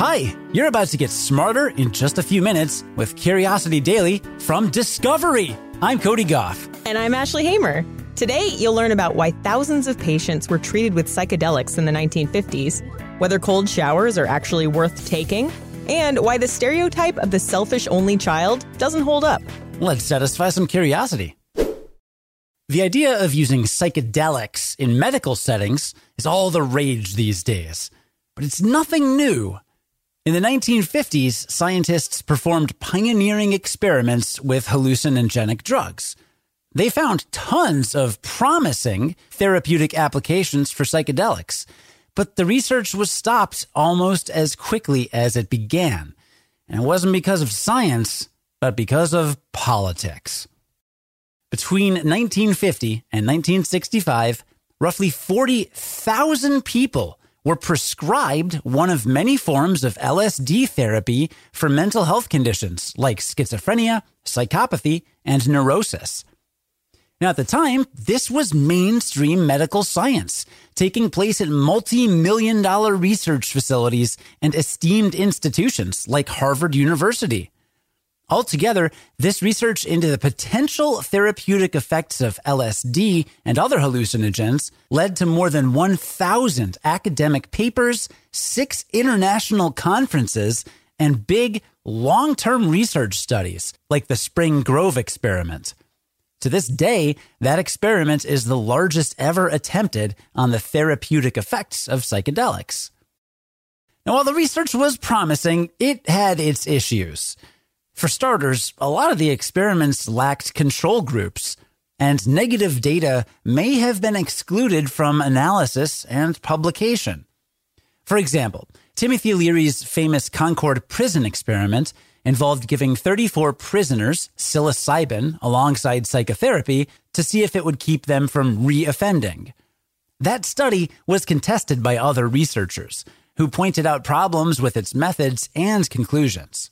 Hi, you're about to get smarter in just a few minutes with Curiosity Daily from Discovery. I'm Cody Gough. And I'm Ashley Hamer. Today, you'll learn about why thousands of patients were treated with psychedelics in the 1950s, whether cold showers are actually worth taking, and why the stereotype of the selfish only child doesn't hold up. Let's satisfy some curiosity. The idea of using psychedelics in medical settings is all the rage these days, but it's nothing new. In the 1950s, scientists performed pioneering experiments with hallucinogenic drugs. They found tons of promising therapeutic applications for psychedelics, but the research was stopped almost as quickly as it began. And it wasn't because of science, but because of politics. Between 1950 and 1965, roughly 40,000 people were prescribed one of many forms of LSD therapy for mental health conditions like schizophrenia, psychopathy, and neurosis. Now, at the time, this was mainstream medical science, taking place at multi million dollar research facilities and esteemed institutions like Harvard University. Altogether, this research into the potential therapeutic effects of LSD and other hallucinogens led to more than 1,000 academic papers, six international conferences, and big long term research studies like the Spring Grove experiment. To this day, that experiment is the largest ever attempted on the therapeutic effects of psychedelics. Now, while the research was promising, it had its issues. For starters, a lot of the experiments lacked control groups, and negative data may have been excluded from analysis and publication. For example, Timothy Leary's famous Concord prison experiment involved giving 34 prisoners psilocybin alongside psychotherapy to see if it would keep them from reoffending. That study was contested by other researchers who pointed out problems with its methods and conclusions.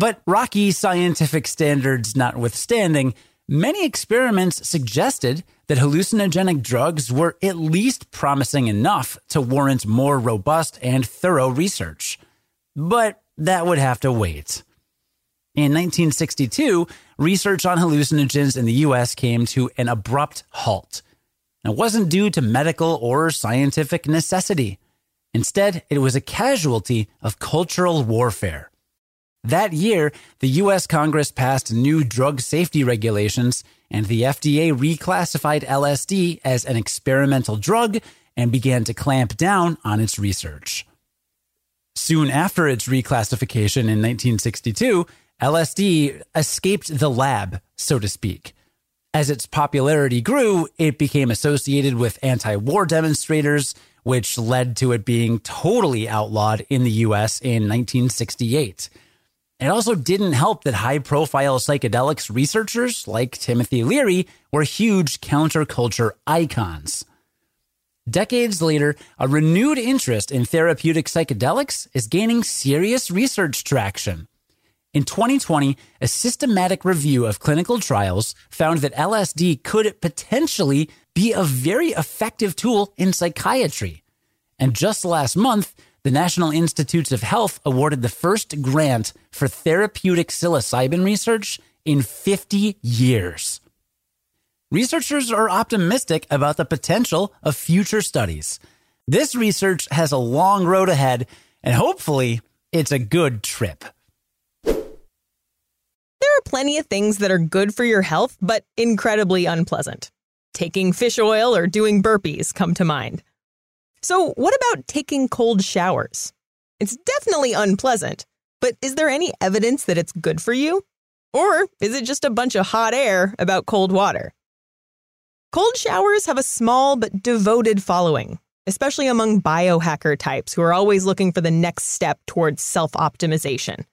But rocky scientific standards notwithstanding, many experiments suggested that hallucinogenic drugs were at least promising enough to warrant more robust and thorough research. But that would have to wait. In 1962, research on hallucinogens in the US came to an abrupt halt. It wasn't due to medical or scientific necessity. Instead, it was a casualty of cultural warfare. That year, the U.S. Congress passed new drug safety regulations, and the FDA reclassified LSD as an experimental drug and began to clamp down on its research. Soon after its reclassification in 1962, LSD escaped the lab, so to speak. As its popularity grew, it became associated with anti war demonstrators, which led to it being totally outlawed in the US in 1968. It also didn't help that high profile psychedelics researchers like Timothy Leary were huge counterculture icons. Decades later, a renewed interest in therapeutic psychedelics is gaining serious research traction. In 2020, a systematic review of clinical trials found that LSD could potentially be a very effective tool in psychiatry. And just last month, the National Institutes of Health awarded the first grant for therapeutic psilocybin research in 50 years. Researchers are optimistic about the potential of future studies. This research has a long road ahead, and hopefully, it's a good trip. There are plenty of things that are good for your health, but incredibly unpleasant. Taking fish oil or doing burpees come to mind. So, what about taking cold showers? It's definitely unpleasant, but is there any evidence that it's good for you? Or is it just a bunch of hot air about cold water? Cold showers have a small but devoted following, especially among biohacker types who are always looking for the next step towards self optimization.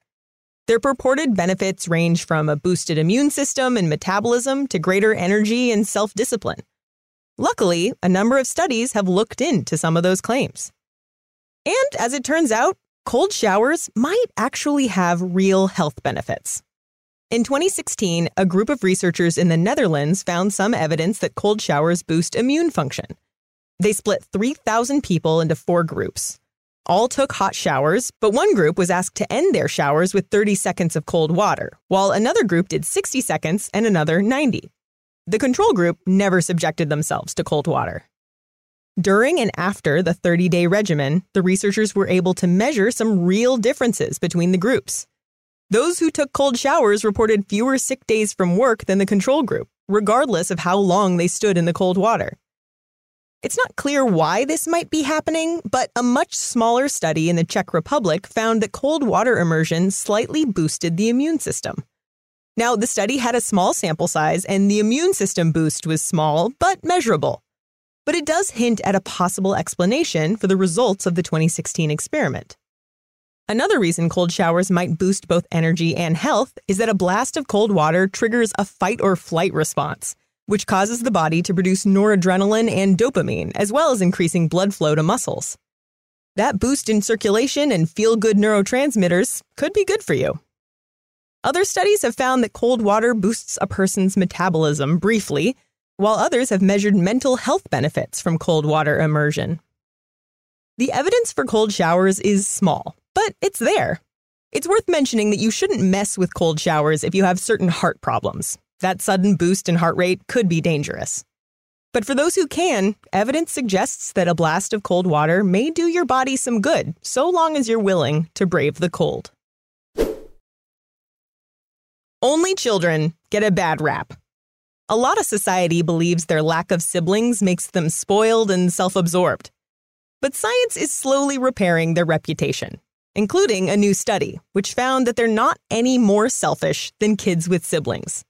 Their purported benefits range from a boosted immune system and metabolism to greater energy and self discipline. Luckily, a number of studies have looked into some of those claims. And as it turns out, cold showers might actually have real health benefits. In 2016, a group of researchers in the Netherlands found some evidence that cold showers boost immune function. They split 3,000 people into four groups. all took hot showers, but one group was asked to end their showers with 30 seconds of cold water, while another group did 60 seconds and another 90. The control group never subjected themselves to cold water. During and after the 30 day regimen, the researchers were able to measure some real differences between the groups. Those who took cold showers reported fewer sick days from work than the control group, regardless of how long they stood in the cold water. It's not clear why this might be happening, but a much smaller study in the Czech Republic found that cold water immersion slightly boosted the immune system. Now, the study had a small sample size, and the immune system boost was small but measurable but it does hint at a possible explanation for the results of the 2016 experiment. Another reason cold showers might boost both energy and health is that a blast of cold water triggers a fight or flight response, which causes the body to produce noradrenaline and dopamine, as well as increasing blood flow to muscles. That boost in circulation and feel good neurotransmitters could be good for you. Other studies have found that cold water boosts a person's metabolism briefly, while others have measured mental health benefits from cold water immersion. The evidence for cold showers is small, but it's there. It's worth mentioning that you shouldn't mess with cold showers if you have certain heart problems. That sudden boost in heart rate could be dangerous. But for those who can, evidence suggests that a blast of cold water may do your body some good, so long as you're willing to brave the cold. Only children get a bad rap. A lot of society believes their lack of siblings makes them spoiled and self absorbed. But science is slowly repairing their reputation, including a new study, which found that they're not any more selfish than kids with siblings.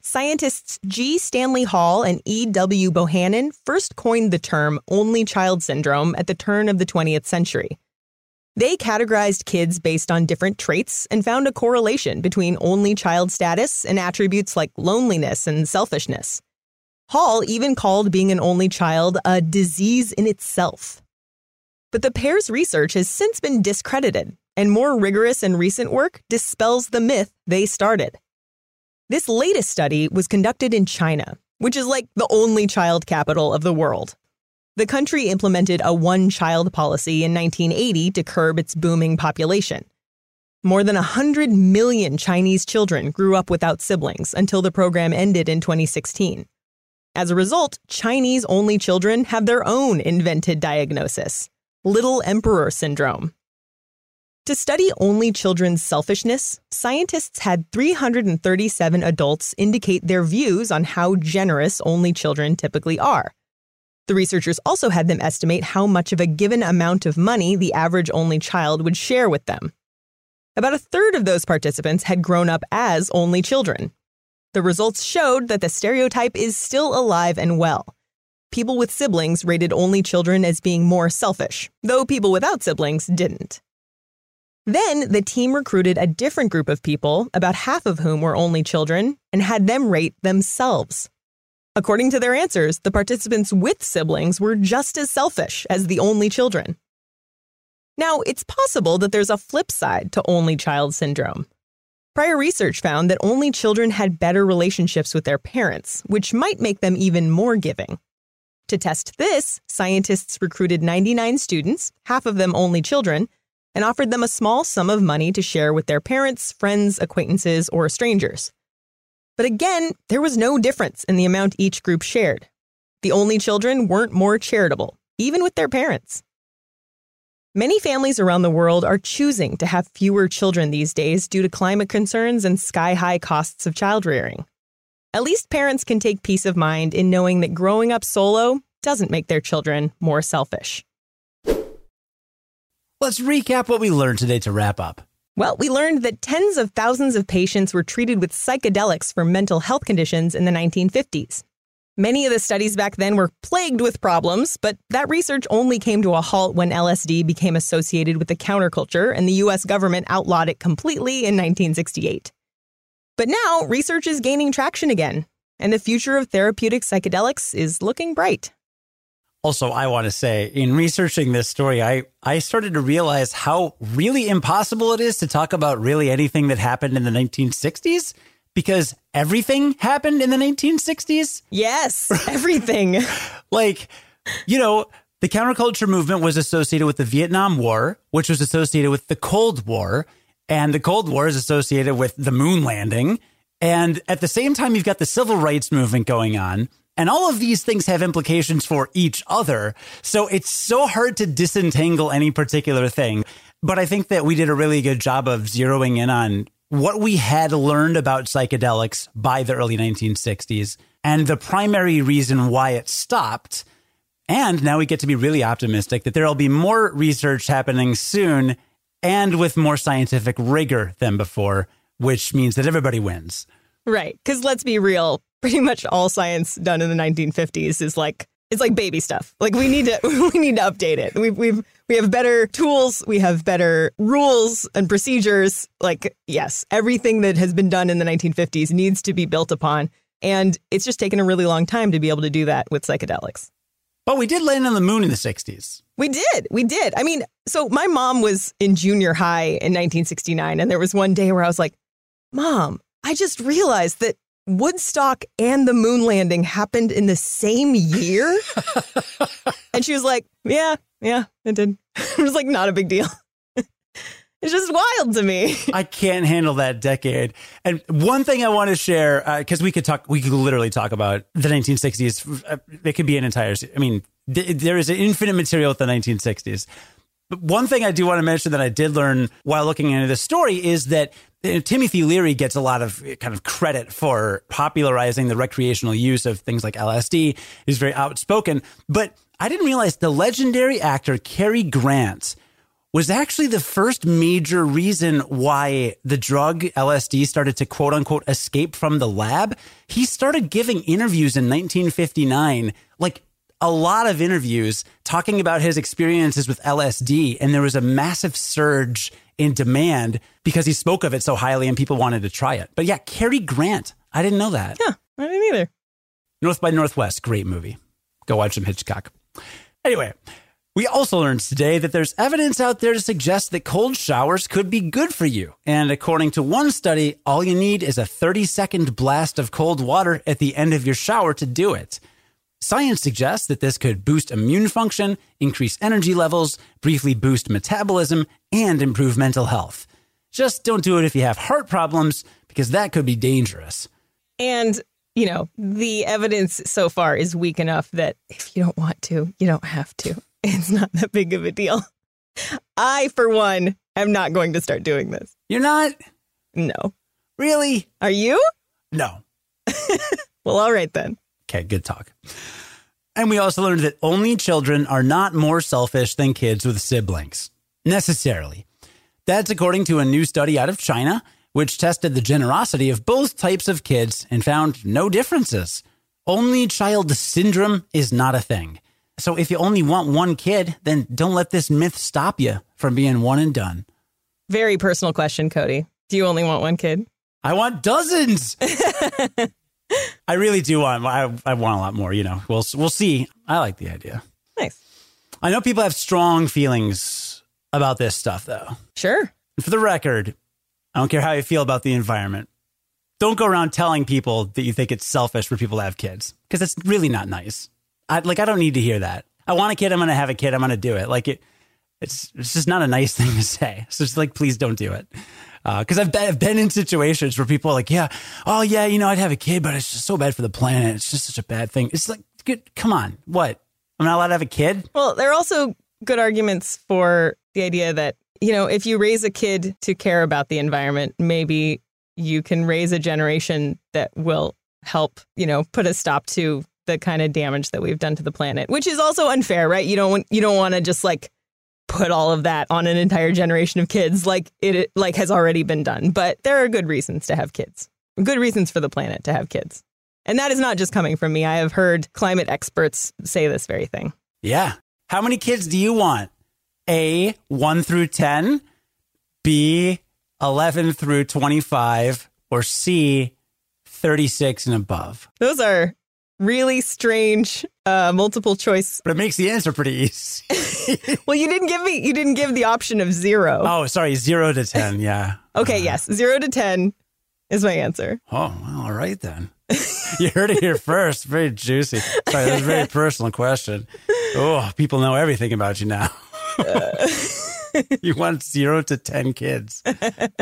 Scientists G. Stanley Hall and E. W. Bohannon first coined the term only child syndrome at the turn of the 20th century. They categorized kids based on different traits and found a correlation between only child status and attributes like loneliness and selfishness. Hall even called being an only child a disease in itself. But the pair's research has since been discredited, and more rigorous and recent work dispels the myth they started. This latest study was conducted in China, which is like the only child capital of the world. The country implemented a one child policy in 1980 to curb its booming population. More than 100 million Chinese children grew up without siblings until the program ended in 2016. As a result, Chinese only children have their own invented diagnosis Little Emperor Syndrome. To study only children's selfishness, scientists had 337 adults indicate their views on how generous only children typically are. The researchers also had them estimate how much of a given amount of money the average only child would share with them. About a third of those participants had grown up as only children. The results showed that the stereotype is still alive and well. People with siblings rated only children as being more selfish, though people without siblings didn't. Then the team recruited a different group of people, about half of whom were only children, and had them rate themselves. According to their answers, the participants with siblings were just as selfish as the only children. Now, it's possible that there's a flip side to only child syndrome. Prior research found that only children had better relationships with their parents, which might make them even more giving. To test this, scientists recruited 99 students, half of them only children, and offered them a small sum of money to share with their parents, friends, acquaintances, or strangers. But again, there was no difference in the amount each group shared. The only children weren't more charitable, even with their parents. Many families around the world are choosing to have fewer children these days due to climate concerns and sky high costs of child rearing. At least parents can take peace of mind in knowing that growing up solo doesn't make their children more selfish. Let's recap what we learned today to wrap up. Well, we learned that tens of thousands of patients were treated with psychedelics for mental health conditions in the 1950s. Many of the studies back then were plagued with problems, but that research only came to a halt when LSD became associated with the counterculture and the US government outlawed it completely in 1968. But now, research is gaining traction again, and the future of therapeutic psychedelics is looking bright. Also, I want to say in researching this story, I, I started to realize how really impossible it is to talk about really anything that happened in the 1960s because everything happened in the 1960s. Yes, everything. like, you know, The counterculture movement was associated with the Vietnam War, which was associated with the Cold War, and the Cold War is associated with the moon landing. And at the same time, you've got the civil rights movement going on. And all of these things have implications for each other. So it's so hard to disentangle any particular thing. But I think that we did a really good job of zeroing in on what we had learned about psychedelics by the early 1960s and the primary reason why it stopped. And now we get to be really optimistic that there will be more research happening soon and with more scientific rigor than before, which means that everybody wins. Right. Because let's be real, pretty much all science done in the 1950s is like it's like baby stuff. Like we need to we need to update it. We've we've we have better tools, we have better rules and procedures. Like yes, everything that has been done in the 1950s needs to be built upon, and it's just taken a really long time to be able to do that with psychedelics. But we did land on the moon in the 60s. We did. We did. I mean, so my mom was in junior high in 1969, and there was one day where I was like, Mom, I just realized that Woodstock and the moon landing happened in the same year. and she was like, Yeah, yeah, it did. it was like, not a big deal. it's just wild to me. I can't handle that decade. And one thing I want to share, because uh, we could talk, we could literally talk about the 1960s. Uh, it could be an entire, I mean, th- there is an infinite material with the 1960s. One thing I do want to mention that I did learn while looking into this story is that Timothy Leary gets a lot of eh, kind of credit for popularizing the recreational use of things like LSD. He's very outspoken, but I didn't realize the legendary actor Cary Grant was actually the first major reason why the drug LSD started to quote unquote escape from the lab. He started giving interviews in 1959, like a lot of interviews talking about his experiences with LSD. And there was a massive surge in demand because he spoke of it so highly and people wanted to try it. But yeah, Cary Grant. I didn't know that. Yeah, I didn't either. North by Northwest, great movie. Go watch some Hitchcock. Anyway, we also learned today that there's evidence out there to suggest that cold showers could be good for you. And according to one study, all you need is a 30 second blast of cold water at the end of your shower to do it. Science suggests that this could boost immune function, increase energy levels, briefly boost metabolism, and improve mental health. Just don't do it if you have heart problems, because that could be dangerous. And, you know, the evidence so far is weak enough that if you don't want to, you don't have to. It's not that big of a deal. I, for one, am not going to start doing this. You're not? No. Really? Are you? No. well, all right then. Okay, good talk. And we also learned that only children are not more selfish than kids with siblings, necessarily. That's according to a new study out of China, which tested the generosity of both types of kids and found no differences. Only child syndrome is not a thing. So if you only want one kid, then don't let this myth stop you from being one and done. Very personal question, Cody. Do you only want one kid? I want dozens. I really do want. I, I want a lot more. You know, we'll we'll see. I like the idea. Nice. I know people have strong feelings about this stuff, though. Sure. For the record, I don't care how you feel about the environment. Don't go around telling people that you think it's selfish for people to have kids because it's really not nice. I like. I don't need to hear that. I want a kid. I'm going to have a kid. I'm going to do it. Like it. It's it's just not a nice thing to say. So it's like, please don't do it because uh, I've, been, I've been in situations where people are like, yeah, oh yeah, you know, I'd have a kid, but it's just so bad for the planet. It's just such a bad thing. It's like, good, come on, what? I'm not allowed to have a kid. Well, there are also good arguments for the idea that you know, if you raise a kid to care about the environment, maybe you can raise a generation that will help, you know, put a stop to the kind of damage that we've done to the planet, which is also unfair, right? You don't want, you don't want to just like put all of that on an entire generation of kids like it like has already been done. But there are good reasons to have kids. Good reasons for the planet to have kids. And that is not just coming from me. I have heard climate experts say this very thing. Yeah. How many kids do you want? A, 1 through 10, B, 11 through 25, or C, 36 and above? Those are really strange uh, multiple choice. But it makes the answer pretty easy. well, you didn't give me you didn't give the option of zero. Oh, sorry, zero to ten. Yeah. okay. Uh, yes, zero to ten is my answer. Oh, well, all right then. you heard it here first. Very juicy. Sorry, that's a very personal question. Oh, people know everything about you now. you want zero to 10 kids.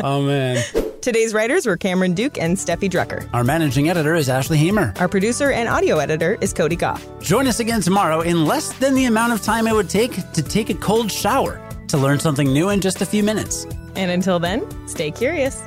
Oh, man. Today's writers were Cameron Duke and Steffi Drucker. Our managing editor is Ashley Hamer. Our producer and audio editor is Cody Gough. Join us again tomorrow in less than the amount of time it would take to take a cold shower to learn something new in just a few minutes. And until then, stay curious.